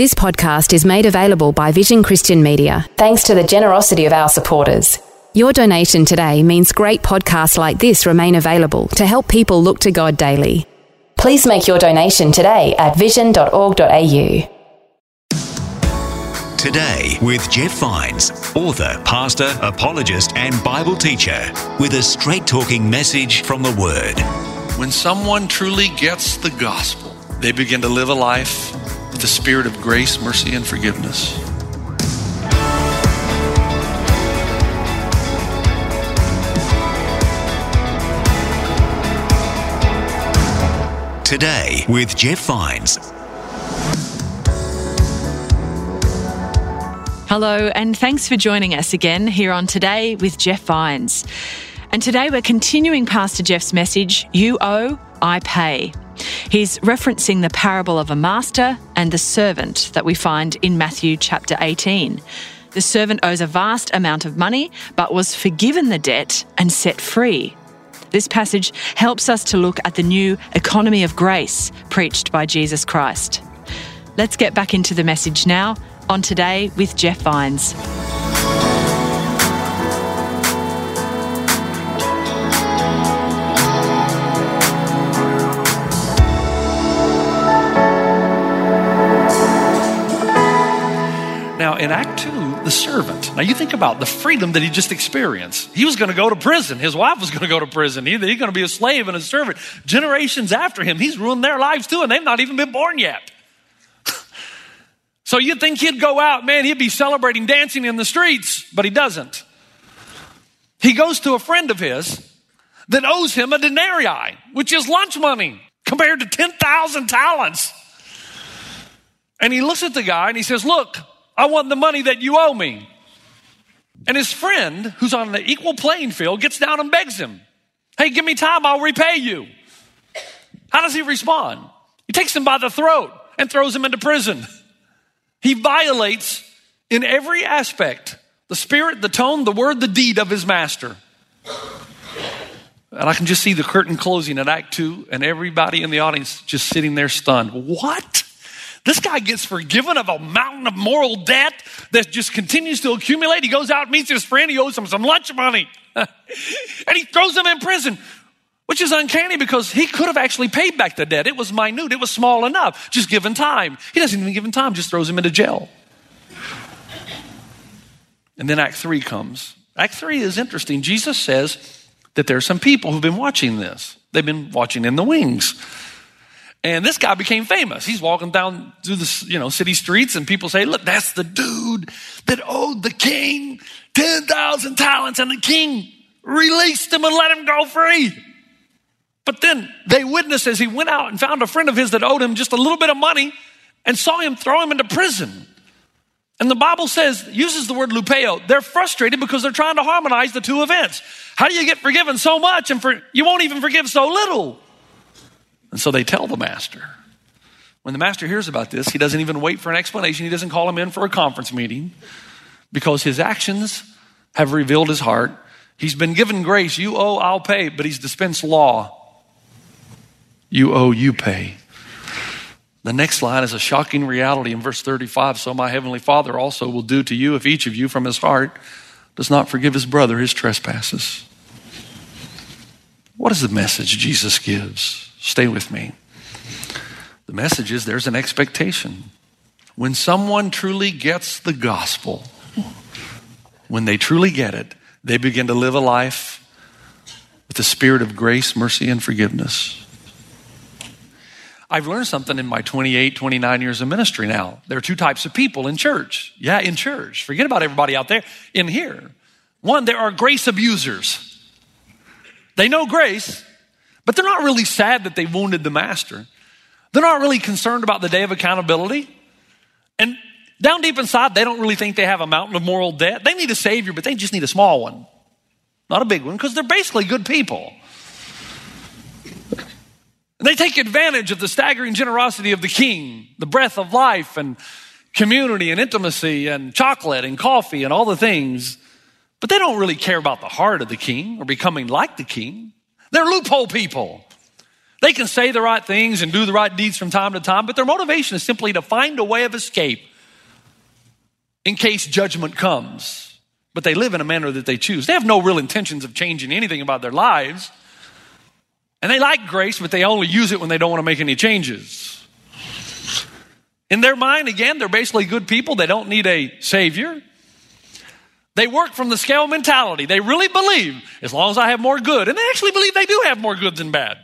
This podcast is made available by Vision Christian Media, thanks to the generosity of our supporters. Your donation today means great podcasts like this remain available to help people look to God daily. Please make your donation today at vision.org.au. Today with Jeff Vines, author, pastor, apologist, and Bible teacher, with a straight talking message from the Word. When someone truly gets the gospel, they begin to live a life with the spirit of grace, mercy, and forgiveness. Today with Jeff Vines. Hello, and thanks for joining us again here on Today with Jeff Vines. And today we're continuing Pastor Jeff's message You owe, I pay. He's referencing the parable of a master and the servant that we find in Matthew chapter 18. The servant owes a vast amount of money, but was forgiven the debt and set free. This passage helps us to look at the new economy of grace preached by Jesus Christ. Let's get back into the message now on Today with Jeff Vines. In Act 2, the servant. Now, you think about the freedom that he just experienced. He was going to go to prison. His wife was going to go to prison. He, he's going to be a slave and a servant. Generations after him, he's ruined their lives too, and they've not even been born yet. so you'd think he'd go out, man, he'd be celebrating, dancing in the streets, but he doesn't. He goes to a friend of his that owes him a denarii, which is lunch money compared to 10,000 talents. And he looks at the guy and he says, Look, I want the money that you owe me. And his friend, who's on the equal playing field, gets down and begs him, Hey, give me time, I'll repay you. How does he respond? He takes him by the throat and throws him into prison. He violates in every aspect the spirit, the tone, the word, the deed of his master. And I can just see the curtain closing at Act Two, and everybody in the audience just sitting there stunned. What? This guy gets forgiven of a mountain of moral debt that just continues to accumulate. He goes out, meets his friend, he owes him some lunch money, and he throws him in prison, which is uncanny because he could have actually paid back the debt. It was minute, it was small enough, just given time. He doesn't even give him time, just throws him into jail. And then Act 3 comes. Act 3 is interesting. Jesus says that there are some people who've been watching this, they've been watching in the wings. And this guy became famous. He's walking down through the you know city streets, and people say, "Look, that's the dude that owed the king ten thousand talents, and the king released him and let him go free." But then they witnessed as he went out and found a friend of his that owed him just a little bit of money, and saw him throw him into prison. And the Bible says uses the word lupeo. They're frustrated because they're trying to harmonize the two events. How do you get forgiven so much and for, you won't even forgive so little? And so they tell the master. When the master hears about this, he doesn't even wait for an explanation. He doesn't call him in for a conference meeting because his actions have revealed his heart. He's been given grace. You owe, I'll pay, but he's dispensed law. You owe, you pay. The next line is a shocking reality in verse 35. So my heavenly Father also will do to you if each of you from his heart does not forgive his brother his trespasses. What is the message Jesus gives? Stay with me. The message is there's an expectation. When someone truly gets the gospel, when they truly get it, they begin to live a life with the spirit of grace, mercy, and forgiveness. I've learned something in my 28, 29 years of ministry now. There are two types of people in church. Yeah, in church. Forget about everybody out there. In here. One, there are grace abusers. They know grace, but they're not really sad that they wounded the master. They're not really concerned about the day of accountability. And Down deep inside, they don't really think they have a mountain of moral debt. They need a Savior, but they just need a small one, not a big one, because they're basically good people. And They take advantage of the staggering generosity of the king, the breath of life and community and intimacy and chocolate and coffee and all the things. But they don't really care about the heart of the king or becoming like the king. They're loophole people. They can say the right things and do the right deeds from time to time, but their motivation is simply to find a way of escape in case judgment comes. But they live in a manner that they choose. They have no real intentions of changing anything about their lives. And they like grace, but they only use it when they don't want to make any changes. In their mind, again, they're basically good people. They don't need a savior. They work from the scale mentality. They really believe as long as I have more good, and they actually believe they do have more good than bad.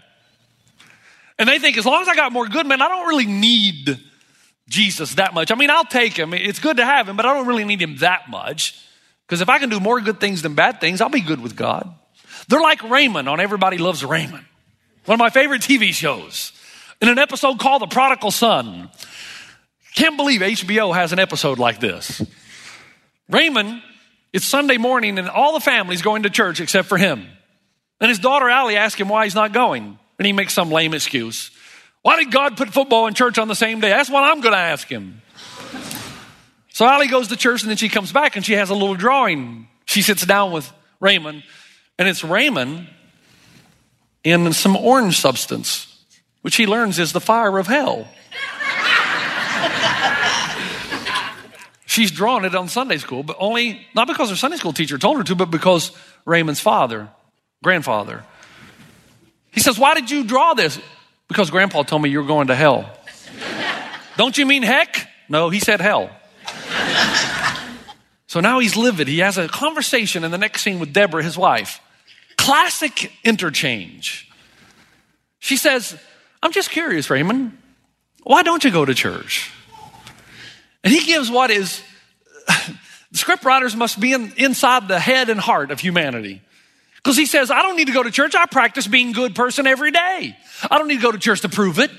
And they think as long as I got more good, man, I don't really need Jesus that much. I mean, I'll take him. It's good to have him, but I don't really need him that much. Because if I can do more good things than bad things, I'll be good with God. They're like Raymond on Everybody Loves Raymond, one of my favorite TV shows. In an episode called The Prodigal Son. Can't believe HBO has an episode like this. Raymond, it's Sunday morning and all the family's going to church except for him. And his daughter Ally asks him why he's not going. And he makes some lame excuse. Why did God put football and church on the same day? That's what I'm going to ask him. So Ally goes to church and then she comes back and she has a little drawing. She sits down with Raymond, and it's Raymond in some orange substance, which he learns is the fire of hell. She's drawn it on Sunday school, but only not because her Sunday school teacher told her to, but because Raymond's father, grandfather, he says, Why did you draw this? Because grandpa told me you're going to hell. Don't you mean heck? No, he said hell. so now he's livid. He has a conversation in the next scene with Deborah, his wife. Classic interchange. She says, I'm just curious, Raymond. Why don't you go to church? And he gives what is, script writers must be in, inside the head and heart of humanity. Because he says, I don't need to go to church. I practice being a good person every day. I don't need to go to church to prove it.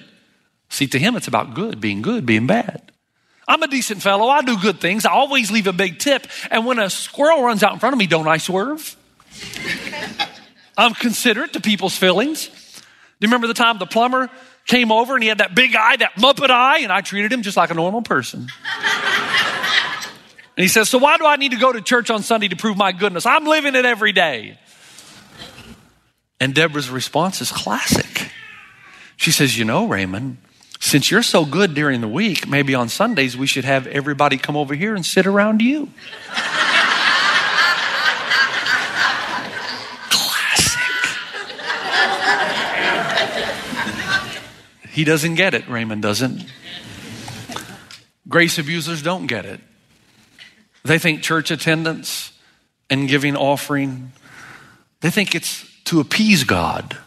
See, to him, it's about good, being good, being bad. I'm a decent fellow. I do good things. I always leave a big tip. And when a squirrel runs out in front of me, don't I swerve? I'm considerate to people's feelings. Do you remember the time the plumber came over and he had that big eye, that muppet eye, and I treated him just like a normal person? and he says, So why do I need to go to church on Sunday to prove my goodness? I'm living it every day. And Deborah's response is classic. She says, You know, Raymond, since you're so good during the week, maybe on Sundays we should have everybody come over here and sit around you. He doesn't get it, Raymond doesn't. Grace abusers don't get it. They think church attendance and giving offering, they think it's to appease God.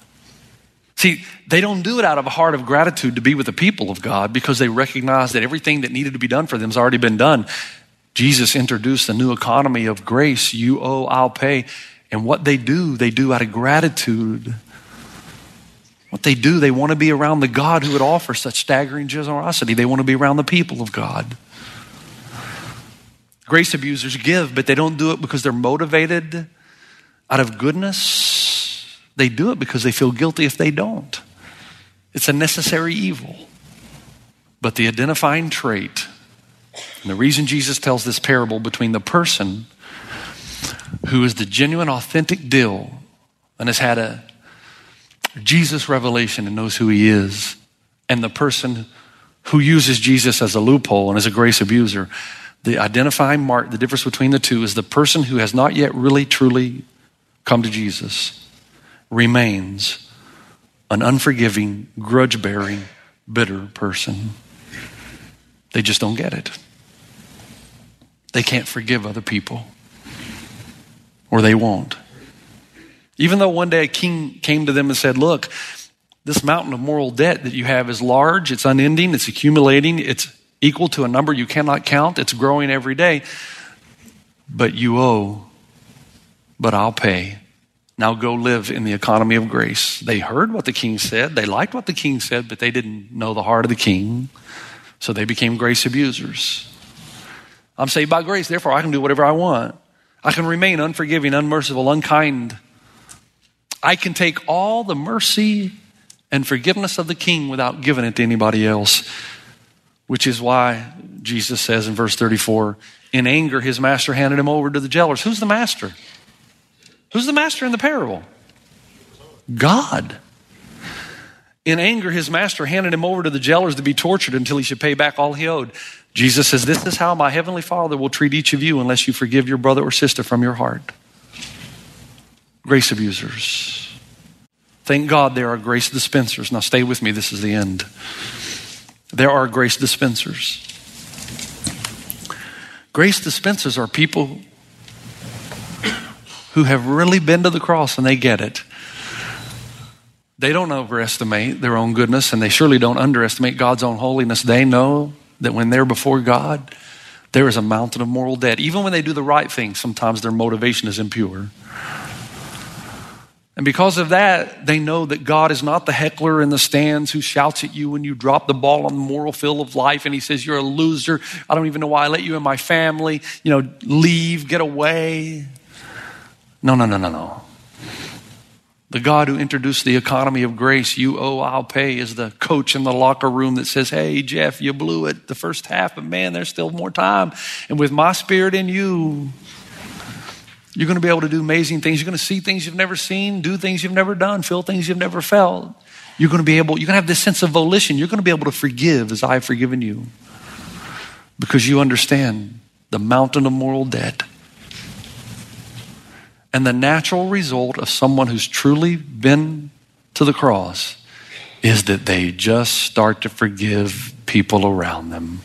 See, they don't do it out of a heart of gratitude to be with the people of God because they recognize that everything that needed to be done for them has already been done. Jesus introduced the new economy of grace. You owe, I'll pay. And what they do, they do out of gratitude. What they do, they want to be around the God who would offer such staggering generosity. They want to be around the people of God. Grace abusers give, but they don't do it because they're motivated out of goodness they do it because they feel guilty if they don't. It's a necessary evil. But the identifying trait, and the reason Jesus tells this parable between the person who is the genuine, authentic deal and has had a Jesus revelation and knows who he is, and the person who uses Jesus as a loophole and as a grace abuser, the identifying mark, the difference between the two is the person who has not yet really truly come to Jesus remains an unforgiving, grudge bearing, bitter person. They just don't get it. They can't forgive other people, or they won't. Even though one day a king came to them and said, Look, this mountain of moral debt that you have is large, it's unending, it's accumulating, it's equal to a number you cannot count, it's growing every day, but you owe, but I'll pay. Now go live in the economy of grace. They heard what the king said. They liked what the king said, but they didn't know the heart of the king. So they became grace abusers. I'm saved by grace, therefore I can do whatever I want. I can remain unforgiving, unmerciful, unkind. I can take all the mercy and forgiveness of the king without giving it to anybody else, which is why Jesus says in verse 34 in anger, his master handed him over to the jailers. Who's the master? Who's the master in the parable? God. In anger, his master handed him over to the jailers to be tortured until he should pay back all he owed. Jesus says, This is how my heavenly Father will treat each of you unless you forgive your brother or sister from your heart. Grace abusers. Thank God there are grace dispensers. Now stay with me, this is the end. There are grace dispensers. Grace dispensers are people who have really been to the cross and they get it. They don't overestimate their own goodness and they surely don't underestimate God's own holiness. They know that when they're before God, there is a mountain of moral debt. Even when they do the right thing, sometimes their motivation is impure. And because of that, they know that God is not the heckler in the stands who shouts at you when you drop the ball on the moral field of life and he says, You're a loser. I don't even know why I let you in my family. You know, leave, get away. No, no, no, no, no. The God who introduced the economy of grace, you owe, I'll pay, is the coach in the locker room that says, Hey, Jeff, you blew it the first half, but man, there's still more time. And with my spirit in you, you're going to be able to do amazing things. You're going to see things you've never seen, do things you've never done, feel things you've never felt. You're going to be able, you're going to have this sense of volition. You're going to be able to forgive as I have forgiven you because you understand the mountain of moral debt and the natural result of someone who's truly been to the cross is that they just start to forgive people around them.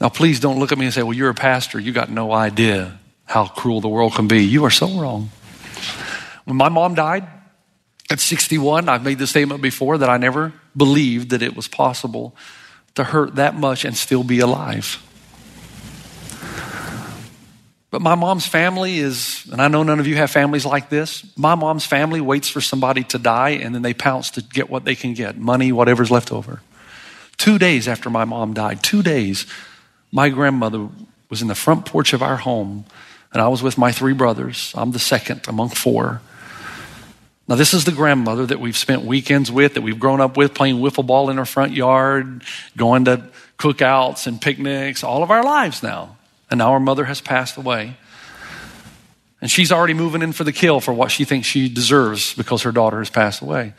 Now, please don't look at me and say, Well, you're a pastor. You got no idea how cruel the world can be. You are so wrong. When my mom died at 61, I've made the statement before that I never believed that it was possible to hurt that much and still be alive. But my mom's family is, and I know none of you have families like this. My mom's family waits for somebody to die and then they pounce to get what they can get money, whatever's left over. Two days after my mom died, two days, my grandmother was in the front porch of our home and I was with my three brothers. I'm the second among four. Now, this is the grandmother that we've spent weekends with, that we've grown up with, playing wiffle ball in her front yard, going to cookouts and picnics all of our lives now. And now our mother has passed away. And she's already moving in for the kill for what she thinks she deserves because her daughter has passed away.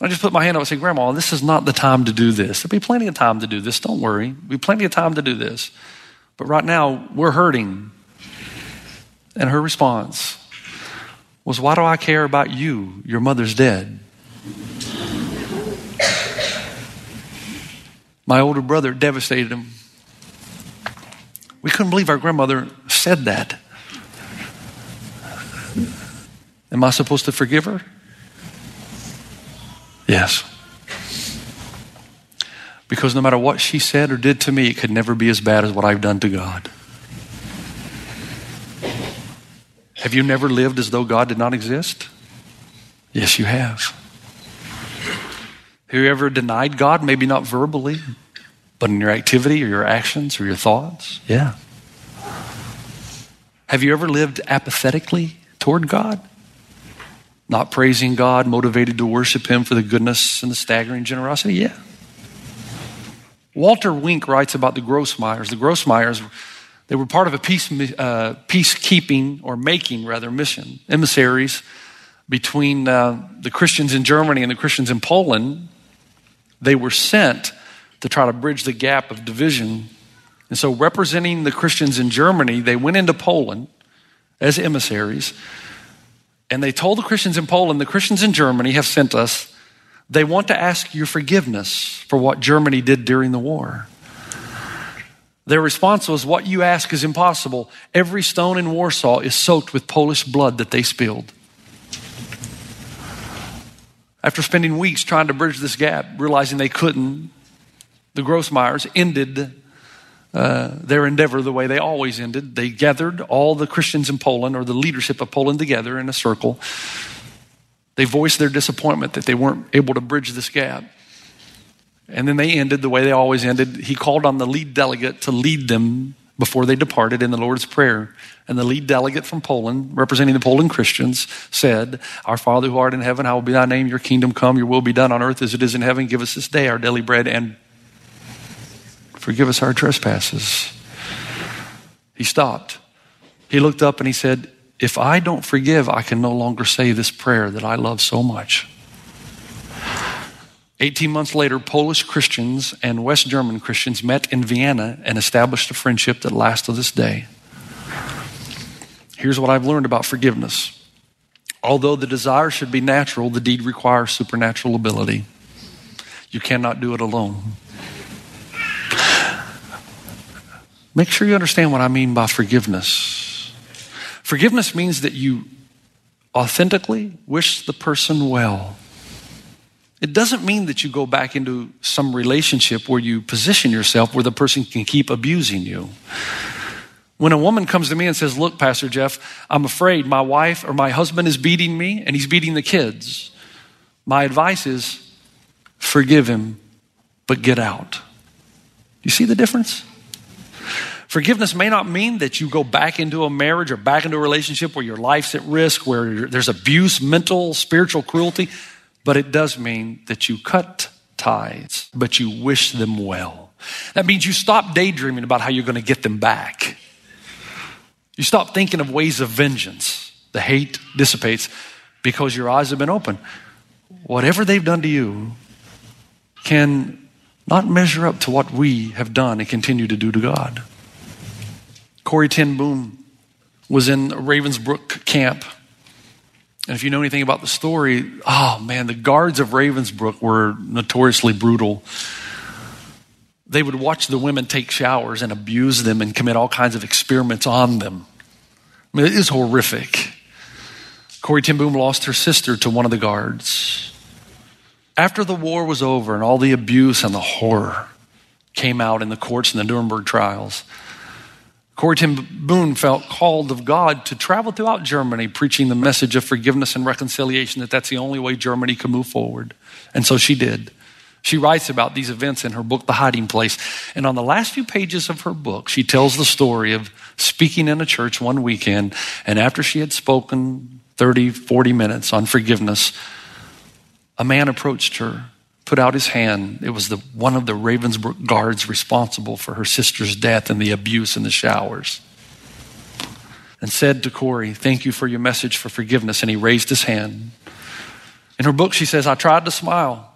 I just put my hand up and say, Grandma, this is not the time to do this. There'll be plenty of time to do this. Don't worry. There'll be plenty of time to do this. But right now, we're hurting. And her response was, Why do I care about you? Your mother's dead. My older brother devastated him. We couldn't believe our grandmother said that. Am I supposed to forgive her? Yes. Because no matter what she said or did to me, it could never be as bad as what I've done to God. Have you never lived as though God did not exist? Yes, you have. Have you ever denied God? Maybe not verbally, but in your activity or your actions or your thoughts? Yeah. Have you ever lived apathetically toward God? Not praising God, motivated to worship Him for the goodness and the staggering generosity? Yeah. Walter Wink writes about the Grossmeyers. The Grossmeyers, they were part of a peace, uh, peacekeeping or making rather mission, emissaries between uh, the Christians in Germany and the Christians in Poland. They were sent to try to bridge the gap of division. And so, representing the Christians in Germany, they went into Poland as emissaries. And they told the Christians in Poland, the Christians in Germany have sent us. They want to ask your forgiveness for what Germany did during the war. Their response was, What you ask is impossible. Every stone in Warsaw is soaked with Polish blood that they spilled. After spending weeks trying to bridge this gap, realizing they couldn't, the Grossmeyers ended uh, their endeavor the way they always ended. They gathered all the Christians in Poland or the leadership of Poland together in a circle. They voiced their disappointment that they weren't able to bridge this gap. And then they ended the way they always ended. He called on the lead delegate to lead them before they departed in the Lord's Prayer. And the lead delegate from Poland, representing the Poland Christians, said, Our Father who art in heaven, hallowed be thy name, your kingdom come, your will be done on earth as it is in heaven. Give us this day our daily bread and forgive us our trespasses. He stopped. He looked up and he said, If I don't forgive, I can no longer say this prayer that I love so much. 18 months later, Polish Christians and West German Christians met in Vienna and established a friendship that lasts to this day. Here's what I've learned about forgiveness. Although the desire should be natural, the deed requires supernatural ability. You cannot do it alone. Make sure you understand what I mean by forgiveness. Forgiveness means that you authentically wish the person well. It doesn't mean that you go back into some relationship where you position yourself where the person can keep abusing you. When a woman comes to me and says, Look, Pastor Jeff, I'm afraid my wife or my husband is beating me and he's beating the kids, my advice is forgive him, but get out. You see the difference? Forgiveness may not mean that you go back into a marriage or back into a relationship where your life's at risk, where there's abuse, mental, spiritual cruelty. But it does mean that you cut ties, but you wish them well. That means you stop daydreaming about how you're going to get them back. You stop thinking of ways of vengeance. The hate dissipates because your eyes have been open. Whatever they've done to you can not measure up to what we have done and continue to do to God. Corrie ten Boom was in Ravensbrück camp and if you know anything about the story, oh man, the guards of Ravensbrück were notoriously brutal. They would watch the women take showers and abuse them and commit all kinds of experiments on them. I mean, it is horrific. Corrie ten Boom lost her sister to one of the guards. After the war was over and all the abuse and the horror came out in the courts and the Nuremberg trials, Corrie ten Boom felt called of God to travel throughout Germany preaching the message of forgiveness and reconciliation, that that's the only way Germany can move forward. And so she did. She writes about these events in her book, The Hiding Place. And on the last few pages of her book, she tells the story of speaking in a church one weekend. And after she had spoken 30, 40 minutes on forgiveness, a man approached her put out his hand. It was the, one of the Ravensbrück guards responsible for her sister's death and the abuse in the showers. And said to Corrie, Thank you for your message for forgiveness. And he raised his hand. In her book, she says, I tried to smile.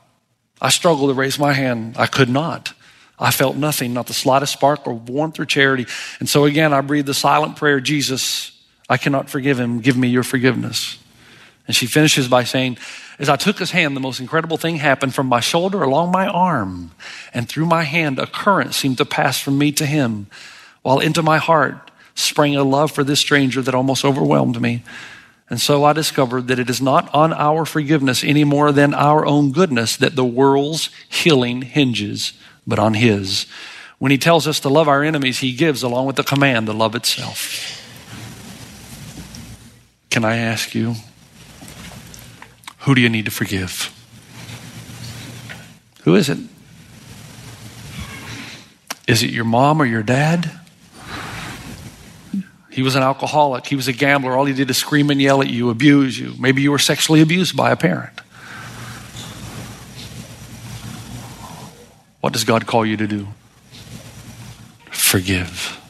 I struggled to raise my hand. I could not. I felt nothing, not the slightest spark of warmth or charity. And so again, I breathed the silent prayer Jesus, I cannot forgive him. Give me your forgiveness. And she finishes by saying, As I took his hand, the most incredible thing happened from my shoulder along my arm, and through my hand, a current seemed to pass from me to him, while into my heart sprang a love for this stranger that almost overwhelmed me. And so I discovered that it is not on our forgiveness any more than our own goodness that the world's healing hinges, but on His. When He tells us to love our enemies, He gives, along with the command, the love itself. Can I ask you? Who do you need to forgive? Who is it? Is it your mom or your dad? He was an alcoholic. He was a gambler. All he did is scream and yell at you, abuse you. Maybe you were sexually abused by a parent. What does God call you to do? Forgive.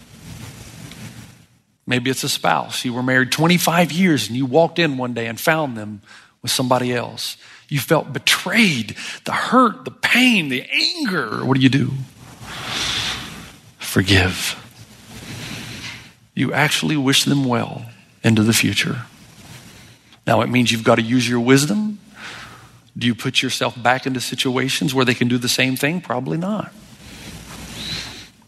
Maybe it's a spouse. You were married 25 years and you walked in one day and found them with somebody else. You felt betrayed, the hurt, the pain, the anger. What do you do? Forgive. You actually wish them well into the future. Now, it means you've got to use your wisdom. Do you put yourself back into situations where they can do the same thing? Probably not.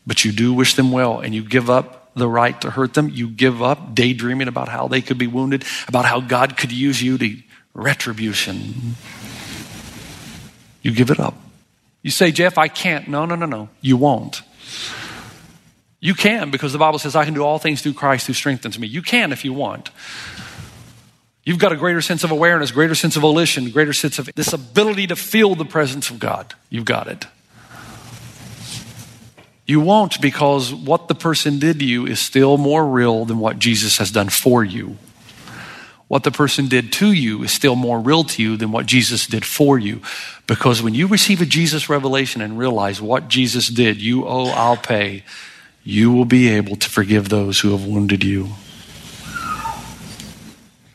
But you do wish them well and you give up the right to hurt them. You give up daydreaming about how they could be wounded, about how God could use you to retribution. You give it up. You say, Jeff, I can't. No, no, no, no. You won't. You can because the Bible says, I can do all things through Christ who strengthens me. You can if you want. You've got a greater sense of awareness, greater sense of volition, greater sense of this ability to feel the presence of God. You've got it. You won't because what the person did to you is still more real than what Jesus has done for you. What the person did to you is still more real to you than what Jesus did for you. Because when you receive a Jesus revelation and realize what Jesus did, you owe, I'll pay, you will be able to forgive those who have wounded you.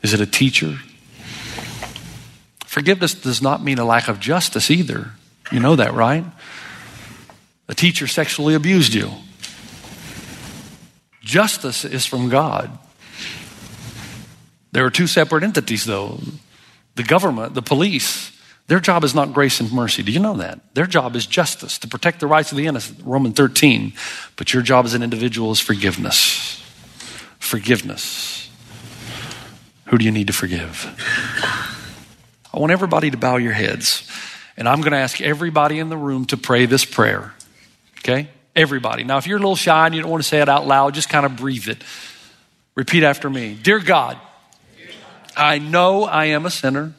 Is it a teacher? Forgiveness does not mean a lack of justice either. You know that, right? A teacher sexually abused you. Justice is from God. There are two separate entities, though the government, the police. Their job is not grace and mercy. Do you know that? Their job is justice, to protect the rights of the innocent, Romans 13. But your job as an individual is forgiveness. Forgiveness. Who do you need to forgive? I want everybody to bow your heads. And I'm going to ask everybody in the room to pray this prayer. Okay? Everybody. Now, if you're a little shy and you don't want to say it out loud, just kind of breathe it. Repeat after me Dear God, I know I am a sinner.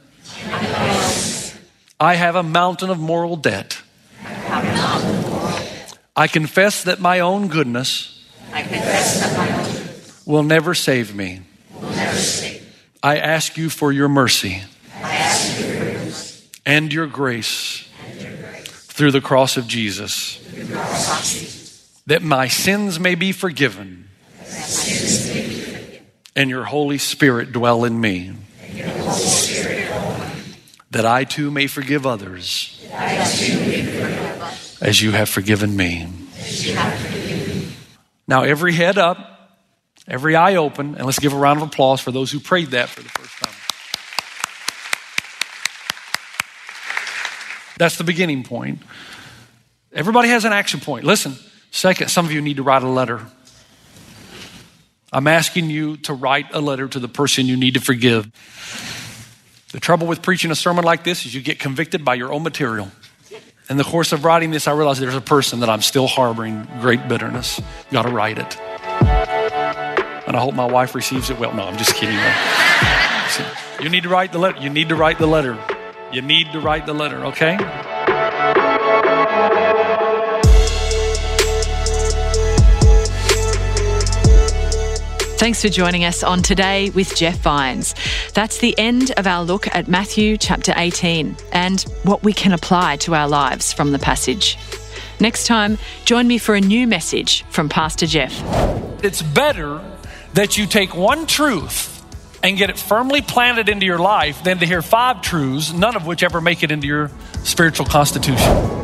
I have a mountain of moral debt. I confess that my own goodness will never save me. I ask you for your mercy and your grace through the cross of Jesus that my sins may be forgiven and your Holy Spirit dwell in me. That I too may forgive others as you have forgiven me. Now, every head up, every eye open, and let's give a round of applause for those who prayed that for the first time. That's the beginning point. Everybody has an action point. Listen, second, some of you need to write a letter. I'm asking you to write a letter to the person you need to forgive. The trouble with preaching a sermon like this is you get convicted by your own material. In the course of writing this, I realized there's a person that I'm still harboring great bitterness. Got to write it. And I hope my wife receives it well. No, I'm just kidding. You need to write the letter. You need to write the letter. You need to write the letter, okay? Thanks for joining us on Today with Jeff Vines. That's the end of our look at Matthew chapter 18 and what we can apply to our lives from the passage. Next time, join me for a new message from Pastor Jeff. It's better that you take one truth and get it firmly planted into your life than to hear five truths, none of which ever make it into your spiritual constitution.